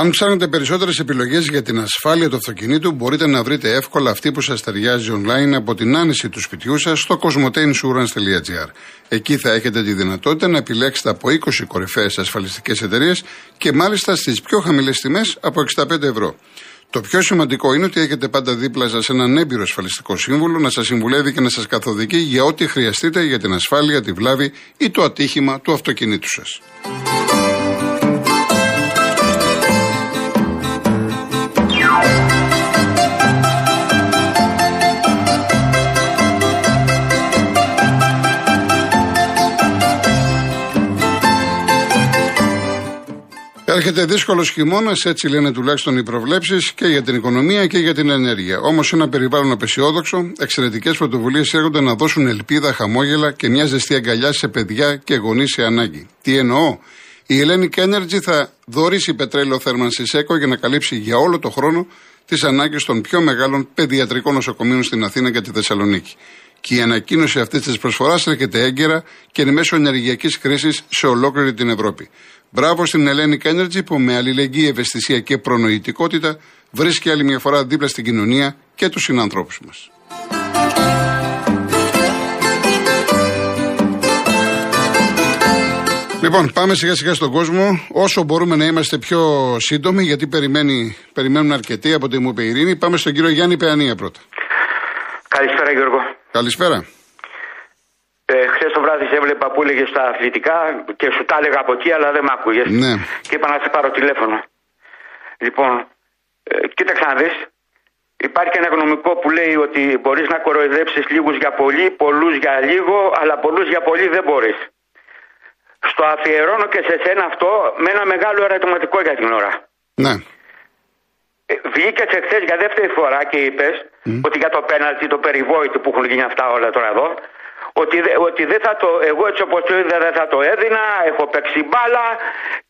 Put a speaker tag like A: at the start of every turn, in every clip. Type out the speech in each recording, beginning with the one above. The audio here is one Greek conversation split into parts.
A: Αν ψάχνετε περισσότερες επιλογές για την ασφάλεια του αυτοκινήτου, μπορείτε να βρείτε εύκολα αυτή που σας ταιριάζει online από την άνεση του σπιτιού σας στο cosmoteinsurance.gr. Εκεί θα έχετε τη δυνατότητα να επιλέξετε από 20 κορυφαίες ασφαλιστικές εταιρείες και μάλιστα στις πιο χαμηλές τιμές από 65 ευρώ. Το πιο σημαντικό είναι ότι έχετε πάντα δίπλα σας έναν έμπειρο ασφαλιστικό σύμβουλο να σας συμβουλεύει και να σας καθοδηγεί για ό,τι χρειαστείτε για την ασφάλεια, τη βλάβη ή το ατύχημα του αυτοκινήτου σας. Έρχεται δύσκολο χειμώνα, έτσι λένε τουλάχιστον οι προβλέψεις και για την οικονομία και για την ενέργεια. Όμως ένα περιβάλλον απεσιόδοξο, εξαιρετικές πρωτοβουλίες έρχονται να δώσουν ελπίδα, χαμόγελα και μια ζεστή αγκαλιά σε παιδιά και γονείς σε ανάγκη. Τι εννοώ, η Hellenic Energy θα δωρήσει πετρέλαιο θέρμανσης ΕΚΟ για να καλύψει για όλο το χρόνο τις ανάγκες των πιο μεγάλων παιδιατρικών νοσοκομείων στην Αθήνα και τη Θεσσαλονίκη. Και η ανακοίνωση αυτής της προσφοράς έρχεται έγκαιρα και είναι μέσω ενεργειακής κρίση σε ολόκληρη την Ευρώπη. Μπράβο στην Hellenic Energy που με αλληλεγγύη, ευαισθησία και προνοητικότητα βρίσκει άλλη μια φορά δίπλα στην κοινωνία και τους συνανθρώπους μας. Λοιπόν, πάμε σιγά σιγά στον κόσμο. Όσο μπορούμε να είμαστε πιο σύντομοι, γιατί περιμένει, περιμένουν αρκετοί από τη μου είπε η Ειρήνη. Πάμε στον κύριο Γιάννη Παιανία πρώτα.
B: Καλησπέρα Γιώργο.
A: Καλησπέρα.
B: Ε, Χθες το βράδυ σε έβλεπα που έλεγε στα αθλητικά και σου τα έλεγα από εκεί, αλλά δεν μ' άκουγες.
A: Ναι.
B: Και είπα να σε πάρω τηλέφωνο. Λοιπόν, ε, κοίταξε να δεις. Υπάρχει ένα γνωμικό που λέει ότι μπορείς να κοροϊδέψεις λίγους για πολύ, πολλούς για λίγο, αλλά πολλούς για πολύ δεν μπορείς. Στο αφιερώνω και σε σένα αυτό με ένα μεγάλο ερωτηματικό για την ώρα.
A: Ναι.
B: Ε, Βγήκες εχθές για δεύτερη φορά και είπες ότι για το πέναλτι, το περιβόητο που έχουν γίνει αυτά όλα τώρα εδώ, ότι, ότι δεν θα το, εγώ έτσι όπως το είδα δεν θα το έδινα, έχω παίξει μπάλα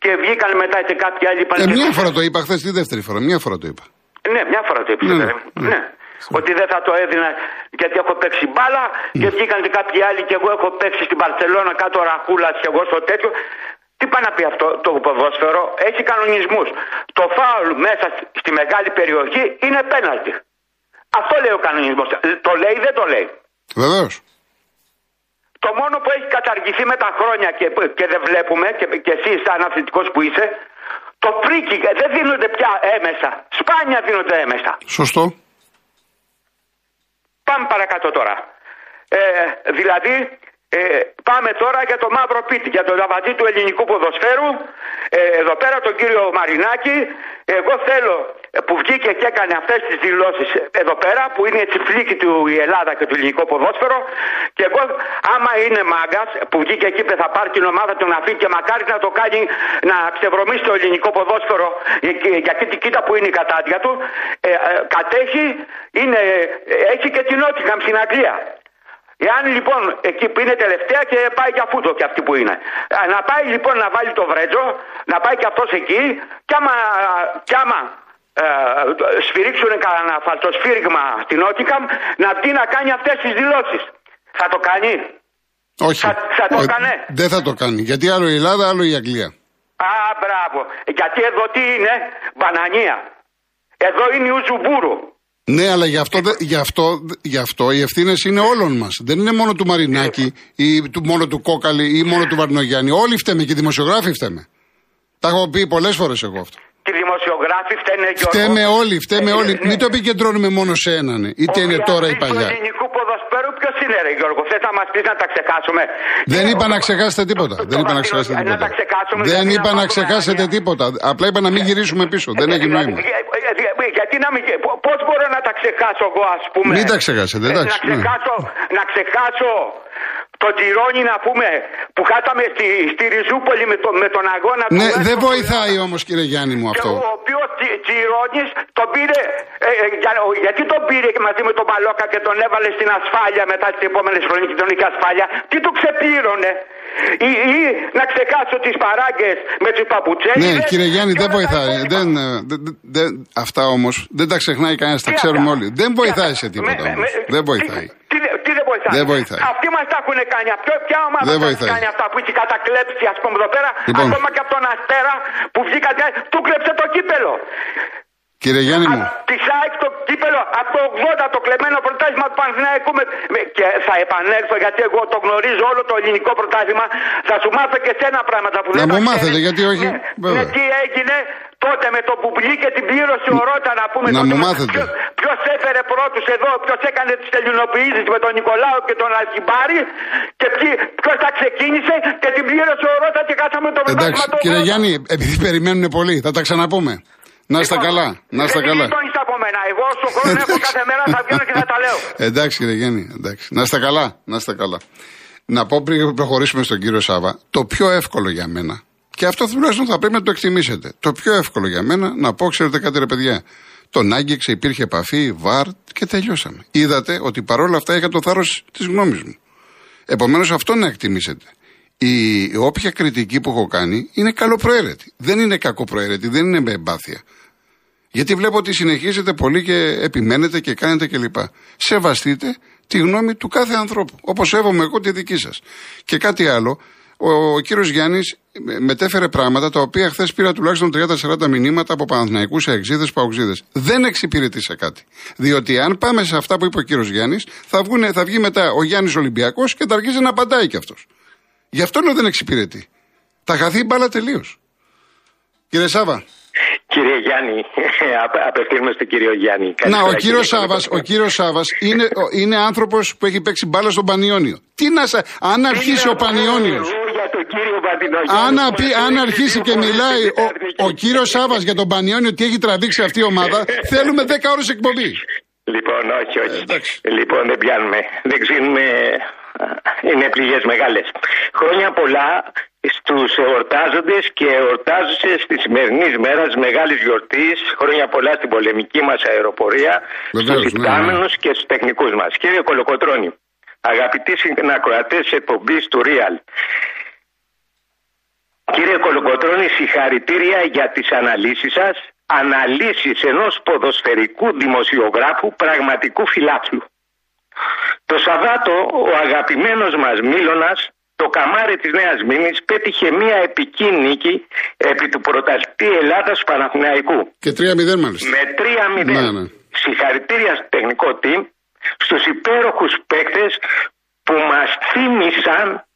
B: και βγήκαν μετά και κάποιοι άλλοι είπαν...
A: Ε, μια φορά το είπα χθες τη δεύτερη φορά, μια φορά το είπα.
B: Ναι, μια φορά το είπα.
A: Ναι,
B: Ναι,
A: ναι, ναι.
B: ναι. Ότι δεν θα το έδινα γιατί έχω παίξει μπάλα και βγήκαν και κάποιοι άλλοι και εγώ έχω παίξει στην Παρσελώνα κάτω ραχούλας και εγώ στο τέτοιο. Τι πάει να πει αυτό το ποδόσφαιρο, έχει κανονισμούς. Το φάουλ μέσα στη μεγάλη περιοχή είναι πέναλτι. Αυτό λέει ο κανονισμός. Το λέει ή δεν το λέει;
A: Βεβαίως.
B: Το μόνο που έχει καταργηθεί με τα χρόνια και, και δεν βλέπουμε, και, και εσύ σαν αθλητικό που είσαι, το φρίκι δεν δίνονται πια έμεσα. Σπάνια δίνονται έμεσα.
A: Σωστό.
B: Πάμε παρακάτω τώρα. Ε, δηλαδή, ε, πάμε τώρα για το μαύρο πίτι, για το λαβατή του ελληνικού ποδοσφαίρου. Ε, εδώ πέρα τον κύριο Μαρινάκη, εγώ θέλω ε, που βγήκε και έκανε αυτές τις δηλώσεις ε, εδώ πέρα, που είναι η τσιφλίκη του η Ελλάδα και το ελληνικό ποδόσφαιρο. Και εγώ, άμα είναι μάγκας, που βγήκε εκεί και θα πάρει την ομάδα του να φύγει και μακάρι να το κάνει να ξεβρωμίσει το ελληνικό ποδόσφαιρο, ε, και- γιατί την κοίτα που είναι η κατάδια του, ε, ε, κατέχει, είναι, ε, έχει και την Νότιχαμ στην Αγγλία. Εάν λοιπόν εκεί που είναι τελευταία και πάει για φούτο και αυτή που είναι. Α, Να πάει λοιπόν να βάλει το βρέτζο, να πάει και αυτός εκεί και άμα, και άμα ε, σφυρίξουν κανένα φαλτοσφύριγμα στην Νότικαμ να βγει να κάνει αυτές τις δηλώσεις. Θα το κάνει;
A: Όχι.
B: Θα- θα το
A: Όχι,
B: έκανε.
A: Δεν θα το κάνει. Γιατί άλλο η Ελλάδα, άλλο η Αγγλία.
B: Α, μπράβο. Γιατί εδώ τι είναι, μπανανία. Εδώ είναι η Ουζουμπούρου.
A: Ναι, αλλά γι' αυτό, δε- γι αυτό, γι αυτό οι ευθύνες είναι όλων μας. Δεν είναι μόνο του Μαρινάκη ή του, μόνο του Κόκαλη ή μόνο του Βαρνογιάννη. Όλοι φταίμε και οι δημοσιογράφοι φταίμε. Τα έχω πει πολλές φορές εγώ αυτό.
B: Και οι δημοσιογράφοι φταίνε Γιώργο.
A: Φταίμε όλοι, φταίμε
B: Ε,
A: όλοι.
B: ναι.
A: Μην το επικεντρώνουμε μόνο σε έναν. Είτε
B: Ο
A: είναι τώρα ή
B: διαθέτης
A: παλιά.
B: του ελληνικού ποδοσφαίρου ποιος είναι, ρε Γιώργο; Θες να μας πεις να τα ξεχάσουμε;
A: Δεν
B: Ε,
A: είπα
B: ο-
A: να ξεχάσετε τίποτα.
B: το-
A: Δεν
B: το
A: είπα να
B: Βατίνο-
A: ξεχάσετε
B: ε, Να
A: τίποτα.
B: τα ξεχάσουμε.
A: Δεν
B: δηλαδή
A: είπα να
B: πάρουμε
A: ξεχάσετε
B: ένα-
A: τίποτα. Απλά είπα να μην γυρίσουμε πίσω. Δεν έχει
B: Δηλαδή,
A: νόημα.
B: ε, ε, ε, ε, Γιατί να μην. Πώς μπορώ να τα ξεχάσω εγώ, ας πούμε;
A: Μην τα ξεχάσετε,
B: Ε,
A: εντάξει,
B: Να
A: ναι.
B: ξεχάσω, να ξεχάσω τον Τυρόνι, να πούμε, που χάσαμε στη, στη Ριζούπολη με, το, με τον αγώνα του.
A: Ναι,
B: Βέσκο
A: δεν
B: που
A: βοηθάει όμως κύριε Γιάννη μου
B: Και
A: αυτό.
B: ο οποίος Τσιρόνη τον πήρε. Ε, ε, για, ο- γιατί τον πήρε και μαζί με τον Μπαλόκα και τον έβαλε στην ασφάλεια μετά τι επόμενε χρόνια και τον είχε ασφάλεια. Τι του ξεπλήρωνε; Ή, ή να ξεχάσω τις παράγκες με τους παπουτσέιδε.
A: Ναι, κύριε Γιάννη, δεν βοηθάει. Δεν, ε, δεν- δεν- αυτά όμως δεν τα ξεχνάει κανένας, τα
B: Τι
A: ξέρουμε
B: αυτά;
A: όλοι. Δεν
B: Τι
A: βοηθάει
B: αυτά;
A: σε τίποτα
B: Με-
A: όμως.
B: με-
A: Δεν
B: τι-
A: βοηθάει.
B: Τι, τι δεν βοηθάει. βοηθάνε.
A: Δεν βοηθάει.
B: Αυτοί μας τα έχουν κάνει. Ποιο, ποια ομάδα
A: Δεν
B: τα έχει
A: βοηθάει.
B: κάνει αυτά που έχει κατακλέψει, ας πούμε εδώ πέρα.
A: Λοιπόν.
B: Ακόμα και από τον Αστέρα που βγήκατε, του κλέψε το κύπελο.
A: Κύριε Γιάννη μου,
B: Τη ΑΕΚ το κύπελο από το 80 το κλεμμένο πρωτάθλημα του Παναθηναϊκού. Με, με, και θα επανέλθω γιατί εγώ το γνωρίζω όλο το ελληνικό πρωτάθλημα. Θα σου μάθω και σένα πράγματα που
A: Να
B: δεν
A: μου
B: τα ξέρεις.
A: μάθετε, γιατί όχι,
B: Ναι,
A: βέβαια.
B: ναι, τι έγινε τότε με το μπουμπλί και την πλήρωση ο Ρότα να πούμε.
A: Να
B: τότε,
A: μου μάθετε.
B: Ποιος έφερε πρώτους εδώ, ποιος έκανε τις ελληνοποιήσει με τον Νικολάου και τον Αλκιμπάρη και ποιος τα ξεκίνησε και την πλήρωσε ο Ρότα και κάτσαμε το
A: εντάξει,
B: πρωτάθλημα το
A: κύριε
B: 80.
A: Γιάννη, επειδή περιμένουν πολύ, θα τα ξαναπούμε. Να είστε
B: Λοιπόν,
A: καλά, να είστε
B: δεν
A: καλά.
B: γλιτώνεις από μένα. Εγώ όσο χρόνο έχω κάθε μέρα θα βγαίνω και θα τα λέω.
A: Εντάξει κύριε Γιάννη, εντάξει. Να είστε καλά, να είστε καλά. Να πω πριν προχωρήσουμε στον κύριο Σάβα, το πιο εύκολο για μένα, και αυτό τουλάχιστον θα πρέπει να το εκτιμήσετε. Το πιο εύκολο για μένα να πω, ξέρετε κάτι ρε παιδιά, τον άγγιξε, υπήρχε επαφή, βαρ και τελειώσαμε. Είδατε ότι παρόλα αυτά είχα το θάρρος της γνώμης μου. Επομένως αυτό να εκτιμήσετε. Η, η όποια κριτική που έχω κάνει είναι καλοπροαίρετη. Δεν είναι κακοπροαίρετη, δεν είναι με εμπάθεια. Γιατί βλέπω ότι συνεχίζετε πολύ και επιμένετε και κάνετε κλπ. Σεβαστείτε τη γνώμη του κάθε ανθρώπου. Όπως σέβομαι εγώ τη δική σας. Και κάτι άλλο, ο, ο κύριος Γιάννης μετέφερε πράγματα τα οποία χθες πήρα τουλάχιστον 30-40 μηνύματα από Παναθηναϊκούς Αεξίδες Παουξίδε. Δεν εξυπηρετήσα κάτι. Διότι αν πάμε σε αυτά που είπε ο κύριος Γιάννης, θα, βγουνε- θα βγει μετά ο Γιάννης Ολυμπιακός και θα αρχίσει να απαντάει κι αυτός. Γι' αυτό λέω δεν εξυπηρετεί. Θα χαθεί η μπάλα τελείως. Κύριε Σάβα.
C: Κύριε Γιάννη, απ- απευθύνουμε στον κύριο Γιάννη.
A: Να, ο
C: Καλησπέρα,
A: κύριος
C: κύριε
A: Σάβας ο κύριος Σάβας είναι, ο- είναι άνθρωπος που έχει παίξει μπάλα στον Πανιόνιο. Τι να σα. Αν αρχίσει ο Πανιόνιος.
C: Εγώ για τον κύριο Βατινογιάννη,
A: Αν,
C: που
A: απει-
C: μας
A: αν
C: λέει
A: αρχίσει
C: δύο
A: και
C: φορές
A: μιλάει
C: την
A: ο,
C: Τετάρτη
A: ο
C: και-
A: κύριο Σάβα για τον Πανιόνιο τι έχει τραβήξει αυτή η ομάδα, θέλουμε 10 ώρες εκπομπή.
C: Λοιπόν, όχι, όχι.
A: εντάξει.
C: λοιπόν, δεν πιάνουμε. Δεν ξύνουμε. Είναι πληγές μεγάλες. Χρόνια πολλά στους εορτάζοντες και εορτάζουσες τη σημερινή μέρα μεγάλης γιορτής. Χρόνια πολλά στην πολεμική μας αεροπορία,
A: Βεβαίως,
C: στους
A: ναι, ναι.
C: υπτάμενους και στους τεχνικούς μας. Κύριε Κολοκοτρώνη, αγαπητοί συνακροατές της εκπομπής του Real, Κύριε Κολοκοτρώνη, συγχαρητήρια για τις αναλύσεις σας. Αναλύσεις ενός ποδοσφαιρικού δημοσιογράφου πραγματικού φιλάθλου. Το Σαββάτο ο αγαπημένος μας Μίλωνας, το καμάρι της Νέας Μήνης, πέτυχε μία επική νίκη επί του πρωταθλητή Ελλάδας Παναθηναϊκού.
A: Και 3-0 μάλιστα.
C: Με 3-0.
A: Ναι, ναι.
C: Συγχαρητήρια στο τεχνικό team, στους υπέροχους παίκτες που μας θύμισαν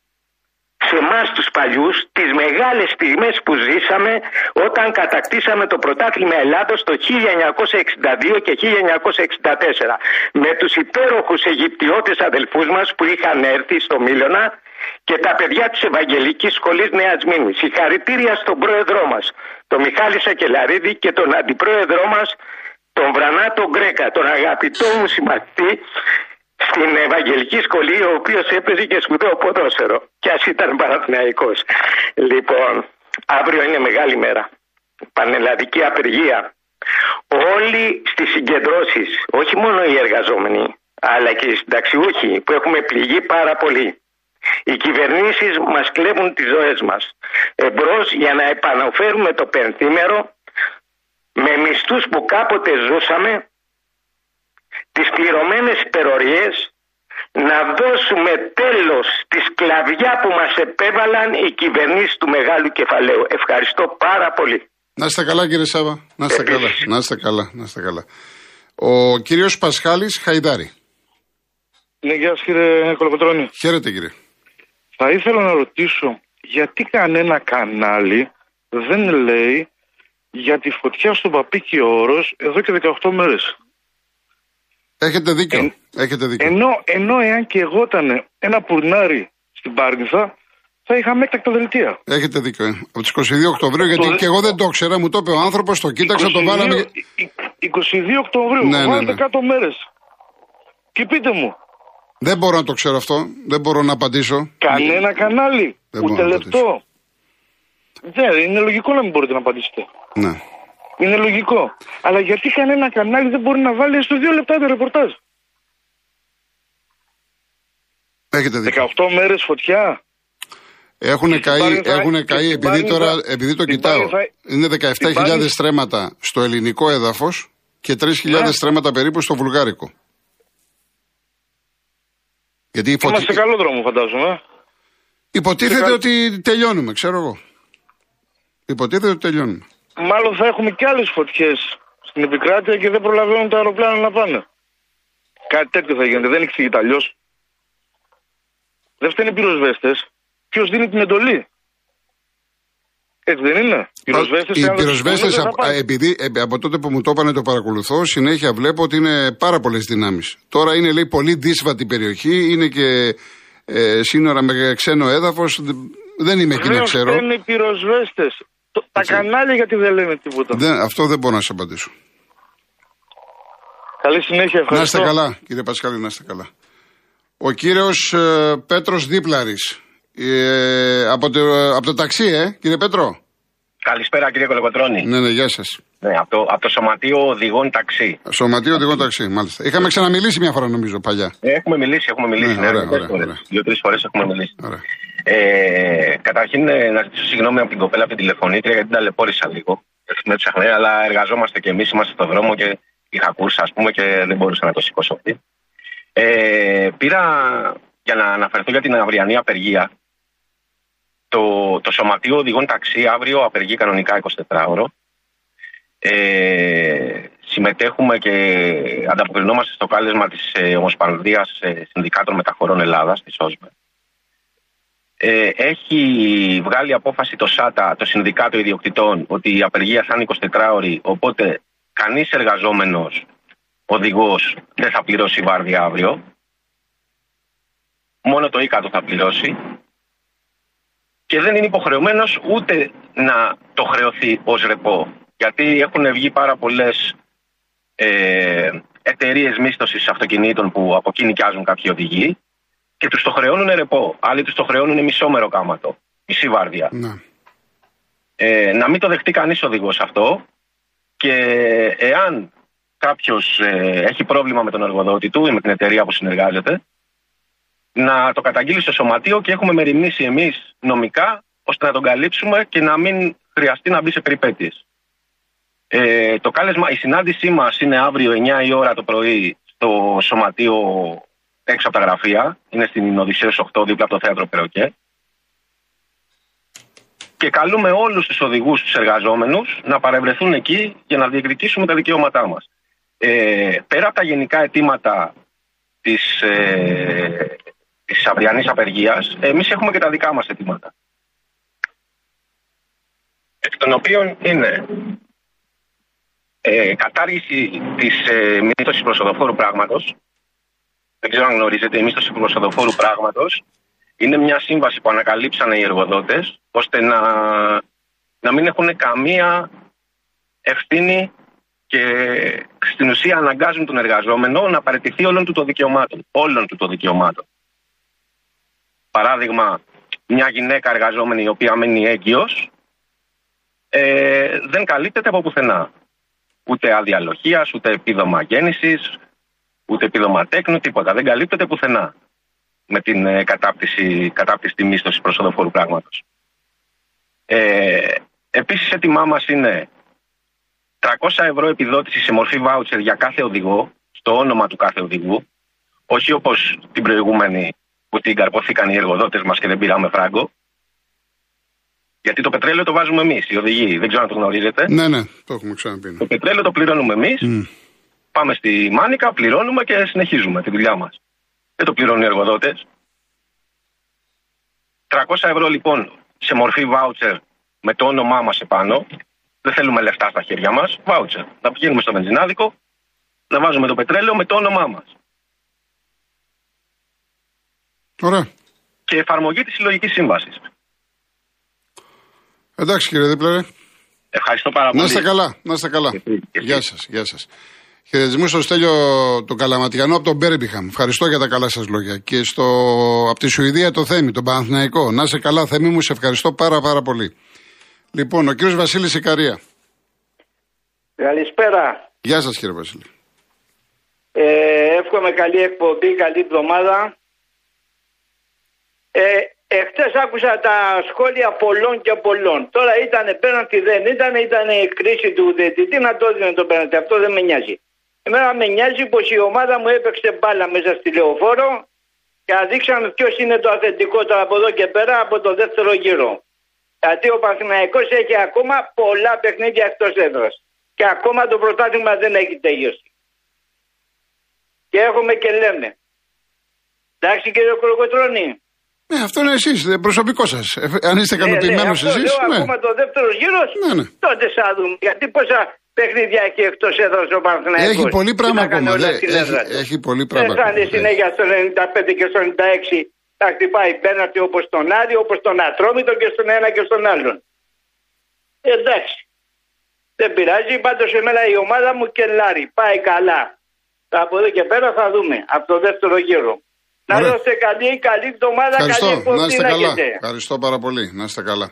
C: σε εμάς τους παλιούς τις μεγάλες στιγμές που ζήσαμε όταν κατακτήσαμε το πρωτάθλημα Ελλάδος το 1962 και 1964 με τους υπέροχους Αιγυπτιώτες αδελφούς μας που είχαν έρθει στο Μήλωνα και τα παιδιά της Ευαγγελικής Σχολής Νέας Μήνης. Συγχαρητήρια στον πρόεδρό μας, τον Μιχάλη Σακελαρίδη και τον αντιπρόεδρό μας, τον Βρανάτο Γκρέκα, τον αγαπητό μου συμμαθητή στην Ευαγγελική Σχολή, ο οποίος έπαιζε και σπουδαίο ποδόσφαιρο. Κι ας ήταν Παναθηναϊκός. Λοιπόν, αύριο είναι μεγάλη μέρα. Πανελλαδική απεργία. Όλοι στις συγκεντρώσεις, όχι μόνο οι εργαζόμενοι, αλλά και οι συνταξιούχοι που έχουμε πληγεί πάρα πολύ. Οι κυβερνήσεις μας κλέβουν τις ζωές μας. Εμπρός για να επαναφέρουμε το πενθήμερο με μισθούς που κάποτε ζούσαμε τις πληρωμένες υπερορίες να δώσουμε τέλος στη σκλαβιά που μας επέβαλαν οι κυβερνήσεις του μεγάλου κεφαλαίου. Ευχαριστώ πάρα πολύ.
A: Να είστε καλά κύριε Σάβα. Να είστε καλά.
C: Επίσης.
A: Να είστε καλά. Να είστε καλά. Ο κύριος Πασχάλης Χαϊδάρη.
D: Ναι, γεια σας κύριε Κολοκοτρώνη.
A: Χαίρετε κύριε.
D: Θα ήθελα να ρωτήσω γιατί κανένα κανάλι δεν λέει για τη φωτιά στον Παπίκι Όρος εδώ και 18 μέρες;
A: Έχετε δίκιο.
D: Εν-
A: Έχετε δίκιο.
D: Ενώ, ενώ εάν και εγώ ήταν ένα πουρνάρι στην Πάρνηθα θα είχαμε έκτακτα δελτία.
A: Έχετε δίκιο. ε. Από τις 22 Οκτωβρίου, γιατί
D: Το-
A: και εγώ δεν το ήξερα, μου το είπε ο άνθρωπος, το κοίταξα, το
D: 22
A: βάλαμε.
D: 22 Οκτωβρίου,
A: Ναι, ναι,
D: βάλτε
A: ναι.
D: κάτω μέρες. Και πείτε μου,
A: Δεν μπορώ να το ξέρω αυτό. Δεν μπορώ να απαντήσω.
D: κανένα κανάλι,
A: Δεν
D: ούτε
A: μπορώ να
D: λεπτό. Δεν, είναι λογικό να μην μπορείτε να απαντήσετε.
A: Ναι.
D: Είναι λογικό. Αλλά γιατί κανένα κανάλι δεν μπορεί να βάλει στο δύο λεπτά το ρεπορτάζ;
A: Έχετε δίκιο.
D: 18 μέρες φωτιά.
A: Έχουν
D: Στην
A: καεί,
D: Πάρνηθα-
A: έχουν καεί
D: στην
A: επειδή
D: Πάρνηθα-
A: τώρα, επειδή το
D: στην
A: κοιτάω,
D: Πάρνηθα-
A: είναι 17.000
D: στην Πάρνηθα-
A: στρέμματα στο ελληνικό έδαφος και 3.000
D: Ναι.
A: στρέμματα περίπου στο βουλγάρικο. Γιατί η φωτιά...
D: Είμαστε σε καλό δρόμο, φαντάζομαι.
A: Υποτίθεται ότι τελειώνουμε, ξέρω εγώ. Υποτίθεται ότι τελειώνουμε.
D: Μάλλον θα έχουμε και άλλες φωτιές στην επικράτεια και δεν προλαβαίνουν τα αεροπλάνα να πάνε. Κάτι τέτοιο θα γίνεται, δεν εξηγείται αλλιώ. Δεν φταίνει οι πυροσβέστε. Ποιος δίνει την εντολή; Έτσι δεν είναι. Πυροσβέστες,
A: Οι
D: εάν δεν
A: πυροσβέστε,
D: τους πούνε, δεν θα πάνε.
A: επειδή ε, από τότε που μου το είπανε το παρακολουθώ, συνέχεια βλέπω ότι είναι πάρα πολλές δυνάμεις. Τώρα είναι λέει πολύ δύσβατη περιοχή, είναι και ε, σύνορα με ξένο έδαφος. Δεν είμαι εκεί να
D: Βεβαίως
A: ξέρω.
D: φταίνουν οι πυροσβέστε. Τα κανάλια γιατί δεν λένε τίποτα.
A: Δεν, αυτό δεν μπορώ να σα απαντήσω.
D: Καλή συνέχεια, ευχαριστώ.
A: Να είστε καλά, κύριε Πασχάλη, να είστε καλά. Ο κύριος ε, Πέτρος Δίπλαρης. Ε, από, το, από το ταξί, ε, κύριε Πέτρο.
E: Καλησπέρα κύριε Κολοκοτρώνη.
A: Ναι, ναι, γεια σας.
E: Ναι, από, το, από το Σωματείο Οδηγών Ταξί.
A: Σωματείο οδηγών ταξί, μάλιστα. Είχαμε ξαναμιλήσει μια φορά, νομίζω, παλιά.
E: Ε, Έχουμε μιλήσει, έχουμε μιλήσει.
A: Ναι, ωραία,
E: αρκετές
A: ωραία,
E: φορές.
A: ωραία.
E: Δύο-τρει φορέ έχουμε μιλήσει.
A: Ωραία.
E: Ε, καταρχήν ε, να ζητήσω συγγνώμη από την κοπέλα από την τηλεφωνήτρια γιατί την ταλαιπώρησα λίγο. Με ψαχνέ, αλλά εργαζόμαστε και εμείς, είμαστε στο δρόμο και είχα κούρσα, ας πούμε, και δεν μπορούσα να το σηκώσω αυτή. Ε, πήρα για να αναφερθώ για την αυριανή απεργία. Το, το Σωματείο Οδηγών Ταξί αύριο απεργεί κανονικά 24ωρο. Ε, συμμετέχουμε και ανταποκρινόμαστε στο κάλεσμα της ε, Ομοσπονδίας ε, Συνδικάτων Μεταφορών Ελλάδας, της ΟΣΜΕ. Ε, έχει βγάλει απόφαση το ΣΑΤΑ, το Συνδικάτο Ιδιοκτητών, ότι η απεργία θα είναι 24 ώρη, οπότε κανείς εργαζόμενος οδηγός δεν θα πληρώσει βάρδια αύριο. Μόνο το ΙΚΑΤΟ θα πληρώσει. Και δεν είναι υποχρεωμένος ούτε να το χρεωθεί ως ρεπό. Γιατί έχουν βγει πάρα πολλές ε, εταιρείες μίσθωσης αυτοκινήτων που από εκεί νοικιάζουν κάποιοι οδηγοί και τους το χρεώνουν ρεπό. Άλλοι τους το χρεώνουν μισό μεροκάματο, μισή βάρδια.
A: Ναι.
E: Ε, να μην το δεχτεί κανείς οδηγός αυτό και εάν κάποιος έχει πρόβλημα με τον εργοδότη του ή με την εταιρεία που συνεργάζεται, να το καταγγείλει στο σωματείο και έχουμε μεριμνήσει εμείς νομικά ώστε να τον καλύψουμε και να μην χρειαστεί να μπει σε περιπέτειες. Ε, το κάλεσμα, η συνάντησή μας είναι αύριο 9 η ώρα το πρωί στο σωματείο έξω από τα γραφεία. Είναι στην Οδυσσέως 8 δίπλα από το θέατρο Περοκέ. Και καλούμε όλους τους οδηγούς, τους εργαζόμενους να παρευρεθούν εκεί για να διεκδικήσουμε τα δικαιώματά μας. Ε, πέρα από τα γενικά αιτήματα της, ε, της αυριανής απεργίας, εμείς έχουμε και τα δικά μας αιτήματα. Εκ των οποίων είναι ε, κατάργηση της ε, μίσθωσης προσοδοφόρου πράγματος. Δεν ξέρω αν γνωρίζετε, η μίσθωση προσοδοφόρου πράγματος είναι μια σύμβαση που ανακαλύψανε οι εργοδότες ώστε να, να μην έχουν καμία ευθύνη και στην ουσία αναγκάζουν τον εργαζόμενο να παραιτηθεί όλων του των δικαιωμάτων. Όλων του των δικαιωμάτων. Παράδειγμα, μια γυναίκα εργαζόμενη η οποία μένει έγκυος ε, δεν καλύπτεται από πουθενά. Ούτε άδεια λοχείας, ούτε επίδομα γέννησης, ούτε επίδομα τέκνου, τίποτα. Δεν καλύπτεται πουθενά με την ε, κατάπτυση, κατάπτυστη μίσθωση προσοδοφόρου πράγματος. Ε, επίσης έτοιμά μας είναι 300 ευρώ επιδότηση σε μορφή βάουτσερ για κάθε οδηγό, στο όνομα του κάθε οδηγού, όχι όπως την προηγούμενη που την καρποθήκαν οι εργοδότες μας και δεν πήραμε φράγκο, γιατί το πετρέλαιο το βάζουμε εμείς, οι οδηγοί, δεν ξέρω αν το γνωρίζετε.
A: Ναι, ναι, το έχουμε ξαναπεί. ναι.
E: Το πετρέλαιο το πληρώνουμε εμείς,
A: Μμ.
E: Πάμε στη μάνικα, πληρώνουμε και συνεχίζουμε τη δουλειά μας. Δεν το πληρώνουν οι εργοδότες. 300 ευρώ λοιπόν σε μορφή βάουτσερ με το όνομά μας επάνω. Δεν θέλουμε λεφτά στα χέρια μας. Βάουτσερ. Να πηγαίνουμε στο βενζινάδικο, να βάζουμε το πετρέλαιο με το όνομά μας.
A: Ωραία.
E: Και εφαρμογή της συλλογικής σύμβασης.
A: Εντάξει κύριε Δίπλερε.
E: Ευχαριστώ πάρα πολύ.
A: Να είστε καλά, να είστε καλά.
E: Και εσύ, και εσύ.
A: Γεια σας, γεια σας. Χαιρετισμού στο Στέλιο το Καλαματιανό από τον Μπέρμπιχαμ. Ευχαριστώ για τα καλά σας λόγια. Και στο, από τη Σουηδία το Θέμη, τον Παναθηναϊκό. Να είσαι καλά, Θέμη μου, σε ευχαριστώ πάρα πάρα πολύ. Λοιπόν, ο κύριος Βασίλης Ικαρία.
F: Καλησπέρα.
A: Γεια σας κύριε Βασίλη.
F: Ε, εύχομαι καλή εκπομπή, καλή εβδομάδα. Ε, εχθές άκουσα τα σχόλια πολλών και πολλών. Τώρα ήταν πέναντι, δεν ήταν, ήταν η κρίση του διαιτητή να το έδινε το πέναντι. Αυτό δεν με νοιάζει. Εμένα με νοιάζει πως η ομάδα μου έπαιξε μπάλα μέσα στη λεωφόρο και Και να δείξαμε ποιος είναι το αθεντικό τώρα από εδώ και πέρα από το δεύτερο γύρο. Γιατί ο Παναθηναϊκός έχει ακόμα πολλά παιχνίδια εκτός έδρας. Και ακόμα το πρωτάθλημα δεν έχει τελειώσει. Και έχουμε και λέμε. Εντάξει κύριε Κολοκοτρώνη.
A: Ναι, αυτό είναι εσείς, προσωπικό σας. Αν είστε ικανοποιημένος
F: ναι,
A: εσείς.
F: Λέω
A: Ναι.
F: ακόμα το δεύτερος γύρος,
A: Ναι, ναι.
F: τότε θα δούμε. Γιατί πόσα παιχνίδια έχει εκτός έδρας ο Παναθηναϊκός;
A: Έχει πολύ
F: Τι
A: πράγμα
F: θα κάνει
A: ακόμα.
F: όλα
A: Δε-
F: στην
A: έχει-
F: έδρας; του.
A: έχει πολύ
F: Δεν
A: πράγμα
F: θα είναι
A: ακόμα.
F: συνέχεια στο 95 και στο 96 θα χτυπάει πέναρτι όπως τον Άρη, όπως τον Ατρόμητο και στον ένα και στον άλλον. Εντάξει. Δεν πειράζει, πάντως εμένα η ομάδα μου κελάρει. Πάει καλά. Από εδώ και πέρα θα δούμε. Από το δεύτερο γύρο. Να
A: Ωραία.
F: δώσετε καλή, καλή εβδομάδα, καλή
A: Ευχαριστώ.
F: εκπομπή
A: Να είστε
F: να
A: καλά.
F: έχετε.
A: Ευχαριστώ πάρα πολύ. Να είστε καλά.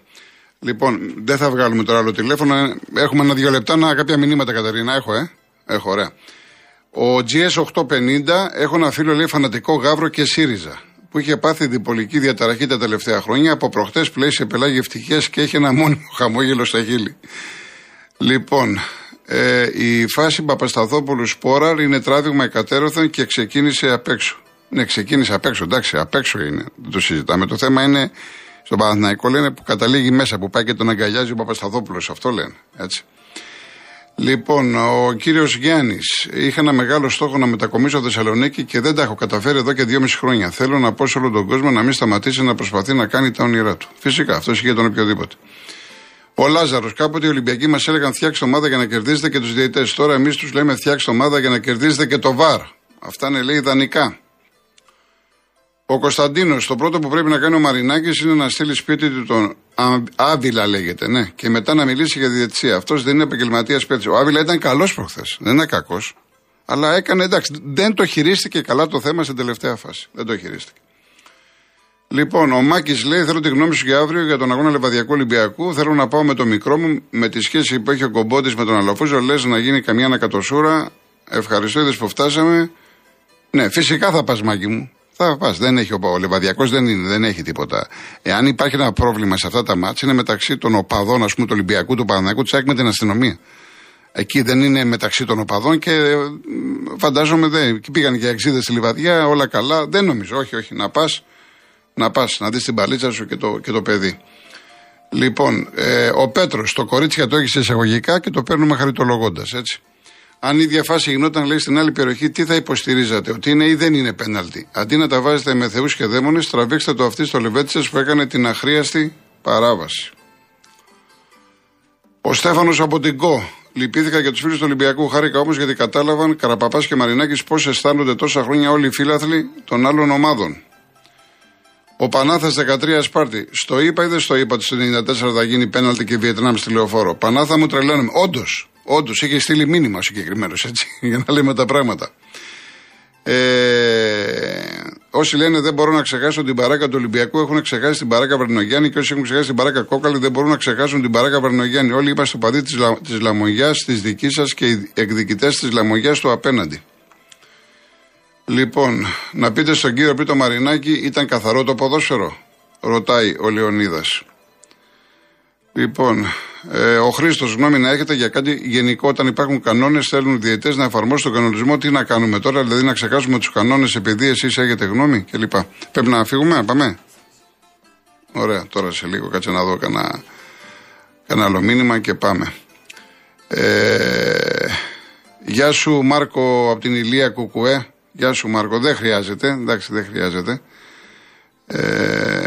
A: Λοιπόν, δεν θα βγάλουμε τώρα άλλο τηλέφωνο. Έχουμε ένα-δύο λεπτά να κάποια μηνύματα, Κατερίνα. Έχω, ε. Έχω, ωραία. Ο GS850 έχω ένα φίλο λέει φανατικό Γαύρο και ΣΥΡΙΖΑ που είχε πάθει διπολική διαταραχή τα τελευταία χρόνια. Από προχτές πλέει σε πελάγι ευτυχίας και έχει ένα μόνιμο χαμόγελο στα χείλη. Λοιπόν, ε, η φάση Παπασταθόπουλου Σπόραρ είναι τράβηγμα εκατέρωθεν και ξεκίνησε απ' έξω. Ναι, ξεκίνησε απ' έξω, εντάξει, απ' έξω είναι. Δεν το συζητάμε. Το θέμα είναι στον Παναθηναϊκό λένε που καταλήγει μέσα, που πάει και τον αγκαλιάζει ο Παπασταθόπουλος. Αυτό λένε. Έτσι. Λοιπόν, ο κύριος Γιάννης, είχα ένα μεγάλο στόχο να μετακομίσω Θεσσαλονίκη και δεν τα έχω καταφέρει εδώ και δυόμιση χρόνια. Θέλω να πω σε όλο τον κόσμο να μην σταματήσει να προσπαθεί να κάνει τα όνειρά του. Φυσικά, αυτό ισχύει για τον οποιοδήποτε. Ο Λάζαρος, κάποτε οι Ολυμπιακοί μας έλεγαν φτιάξτε ομάδα για να κερδίσετε και τους διαιτητές. Τώρα εμείς τους λέμε φτιάξτε ομάδα για να κερδίσετε και το βαρ. Αυτά είναι λέει ιδανικά. Ο Κωνσταντίνος, το πρώτο που πρέπει να κάνει ο Μαρινάκης είναι να στείλει σπίτι του τον Α- Άβυλα, λέγεται, ναι, και μετά να μιλήσει για διαιτησία. Αυτός δεν είναι επαγγελματίας παίκτης. Ο Άβυλα ήταν καλός προχθές, δεν είναι κακός. Αλλά έκανε, εντάξει, δεν το χειρίστηκε καλά το θέμα στην τελευταία φάση. Δεν το χειρίστηκε. Λοιπόν, ο Μάκης λέει: Θέλω τη γνώμη σου για αύριο για τον αγώνα Λεβαδιακού Ολυμπιακού. Θέλω να πάω με το μικρό μου, με τη σχέση που έχει ο Κομπότης με τον Αλαφούζο. Λες να γίνει καμιά ανακατοσούρα. Ευχαριστώ, είδες που φτάσαμε. Ναι, φυσικά θα πας, Μάκη μου. Θα πας. Δεν έχει ο, ο Λεβαδιακός, δεν, είναι, δεν έχει τίποτα. Εάν υπάρχει ένα πρόβλημα σε αυτά τα μάτια, είναι μεταξύ των οπαδών, ας πούμε, του Ολυμπιακού, του Παναναϊκού, της ΑΕΚ με την αστυνομία. Εκεί δεν είναι μεταξύ των οπαδών και ε, φαντάζομαι δεν. Εκεί πήγαν και αξίδες στη λιβαδιά, όλα καλά. Δεν νομίζω, όχι, όχι. Να πας, να πας, να δεις την παλίτσα σου και το, και το παιδί. Λοιπόν, ε, ο Πέτρος, το κορίτσι το έχεις σε εισαγωγικά και το παίρνουμε χαριτολογώντα, έτσι. Αν η ίδια φάση γινόταν, λέει, στην άλλη περιοχή, τι θα υποστηρίζατε, ότι είναι ή δεν είναι πέναλτι; Αντί να τα βάζετε με θεούς και δαίμονες, τραβήξτε το αυτή στο λεβέτι σας που έκανε την αχρίαστη παράβαση. Ο Στέφανος από την ΚΟ. Λυπήθηκα για τους φίλους του Ολυμπιακού. Χάρηκα όμως γιατί κατάλαβαν Καραπαπάς και Μαρινάκης πώς αισθάνονται τόσα χρόνια όλοι οι φίλαθλοι των άλλων ομάδων. Ο Πανάθας 13 Σπάρτη. Στο είπα ή δεν στο είπα ότι στο 94 θα γίνει πέναλτι και Βιετνάμ στη λεωφόρο; Πανάθα μου τρελαίνουμε. Όντως, όντως είχε στείλει μήνυμα ο συγκεκριμένος έτσι, για να λέμε τα πράγματα. Ε, όσοι λένε δεν μπορώ να ξεχάσω την παράκα του Ολυμπιακού έχουν ξεχάσει την παράκα Βαρνογιάννη και όσοι έχουν ξεχάσει την παράκα Κόκαλη δεν μπορούν να ξεχάσουν την παράκα Βαρνογιάννη. Όλοι είμαστε παδί της λα, της λαμογιάς της δικής σας και οι εκδικητές της λαμογιάς του απέναντι. Λοιπόν, να πείτε στον κύριο Πίτο Μαρινάκη, ήταν καθαρό το ποδόσφαιρο, ρωτάει ο Λεωνίδας. Λοιπόν, ε, ο Χρήστος, γνώμη να έχετε για κάτι γενικό. Όταν υπάρχουν κανόνες, θέλουν οι διαιτέ να εφαρμόσουν τον κανονισμό. Τι να κάνουμε τώρα, δηλαδή να ξεχάσουμε τους κανόνες επειδή εσείς έχετε γνώμη κλπ. Πρέπει να φύγουμε, να πάμε. Ωραία, τώρα σε λίγο κάτσε να δω κανένα, κανένα άλλο μήνυμα και πάμε. Ε, γεια σου Μάρκο από την Ηλία Κουκουέ. Γεια σου Μάρκο, δεν χρειάζεται. Εντάξει, δεν χρειάζεται. Ε,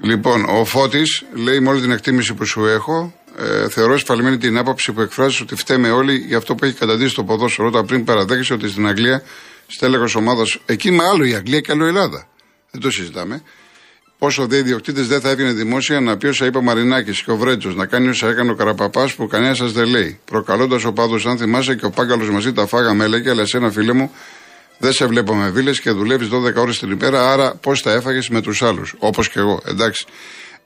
A: λοιπόν, ο Φώτης λέει: Με όλη την εκτίμηση που σου έχω, ε, θεωρώ εσφαλμένη την άποψη που εκφράζεις ότι φταίμε όλοι για αυτό που έχει καταντήσει το ποδόσφαιρο. Όταν πριν παραδέχεσαι ότι στην Αγγλία, στέλεχος ομάδας, εκεί με άλλο η Αγγλία και άλλο η Ελλάδα. Δεν το συζητάμε. Πόσο δε ιδιοκτήτε δεν θα έβγαινε δημόσια να πει όσα είπε ο Μαρινάκης και ο Βρέτσο, να κάνει όσα έκανε ο Καραπαπάς που κανένα σας δεν λέει. Προκαλώντας ο πάδο, αν θυμάσαι και ο Πάγκαλος μαζί τα φάγαμε, έλεγε, αλλά εσένα φίλε μου, δεν σε βλέπω με βίλες και δουλεύεις 12 ώρες την ημέρα, άρα πώς τα έφαγες με τους άλλους. Όπως και εγώ, εντάξει.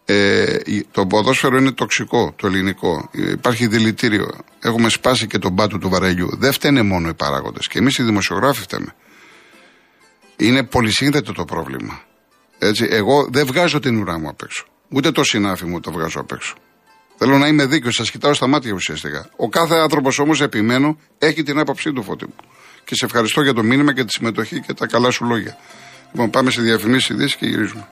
A: Ε, το ποδόσφαιρο είναι τοξικό, το ελληνικό. Υπάρχει δηλητήριο. Έχουμε σπάσει και τον πάτο του βαρελιού. Δεν φταίνε μόνο οι παράγοντες. Και εμείς οι δημοσιογράφοι φταίμε. Είναι πολυσύνθετο το πρόβλημα. Έτσι, εγώ δεν βγάζω την ουρά μου απ' έξω. Ούτε το συνάφι μου το βγάζω απ' έξω. Θέλω να είμαι δίκαιος, σας κοιτάω στα μάτια ουσιαστικά. Ο κάθε άνθρωπος όμως, επιμένω, έχει την άποψή του φώτη μου. Και σε ευχαριστώ για το μήνυμα και τη συμμετοχή και τα καλά σου λόγια. Λοιπόν, πάμε σε διαφημίσεις ειδήσεις και γυρίζουμε.